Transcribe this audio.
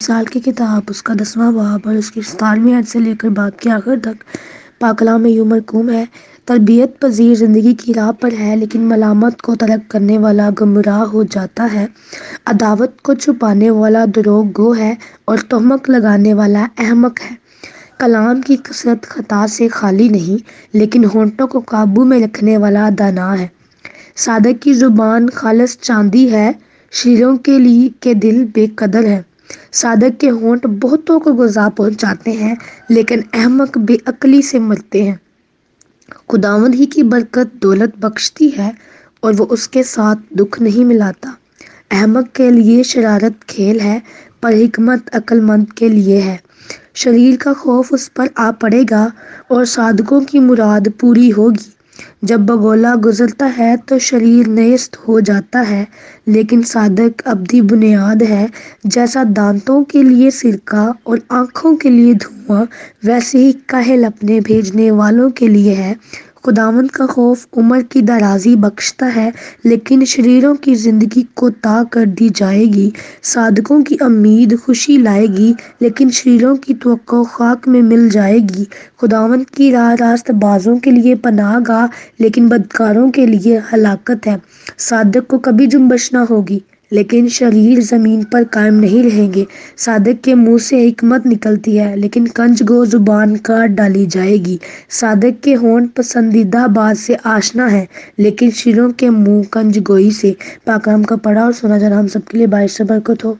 साल की किताब, उसका दसवां बाब और उसकी सतारहवीं आयत से लेकर बाब के आखिर तक पाकलाम यूँ मरकूम है। तरबियत पजीर ज़िंदगी की राह पर है, लेकिन मलामत को तर्क करने वाला गमराह हो जाता है। अदावत को छुपाने वाला दरोग गो है और तहमक लगाने वाला अहमक है। कलाम की कसरत ख़ता से खाली नहीं, लेकिन होंटों को काबू में रखने वाला दाना है। सादक की ज़ुबान खालस चांदी है, शीरों के लिए के दिल बेकदर है। सादक के होंठ बहुतों को गुजा पहुंचाते हैं, लेकिन अहमक बेअकली से मरते हैं। खुदावंद ही की बरकत दौलत बख्शती है और वो उसके साथ दुख नहीं मिलाता। अहमक के लिए शरारत खेल है, पर हिकमत अक्लमंद के लिए है। शरीर का खौफ उस पर आ पड़ेगा और साधकों की मुराद पूरी होगी। जब बगोला गुजरता है तो शरीर नेस्त हो जाता है, लेकिन साधक अवधि बुनियाद है। जैसा दांतों के लिए सिरका और आँखों के लिए धुआँ, वैसे ही काहल अपने भेजने वालों के लिए है। खुदावंद का खौफ उम्र की दराजी बख्शता है, लेकिन शरीरों की ज़िंदगी को ता कर दी जाएगी। साधकों की उम्मीद खुशी लाएगी, लेकिन शरीरों की तो खाक में मिल जाएगी। खुदावंद की राह रास्त बाजों के लिए पनाह गा लेकिन बदकारों के लिए हलाकत है। साधक को कभी जुम्बश ना होगी। लेकिन शरीर ज़मीन पर कायम नहीं रहेंगे। साधक के मुँह से हिकमत निकलती है, लेकिन कंज गो ज़ुबान काट डाली जाएगी। साधक के होन पसंदीदा बात से आशना है, लेकिन शिरों के मुँह कंज गोई से पाकाम का पड़ा और सुना। जरा हम सबके लिए बाईस बरकत हो।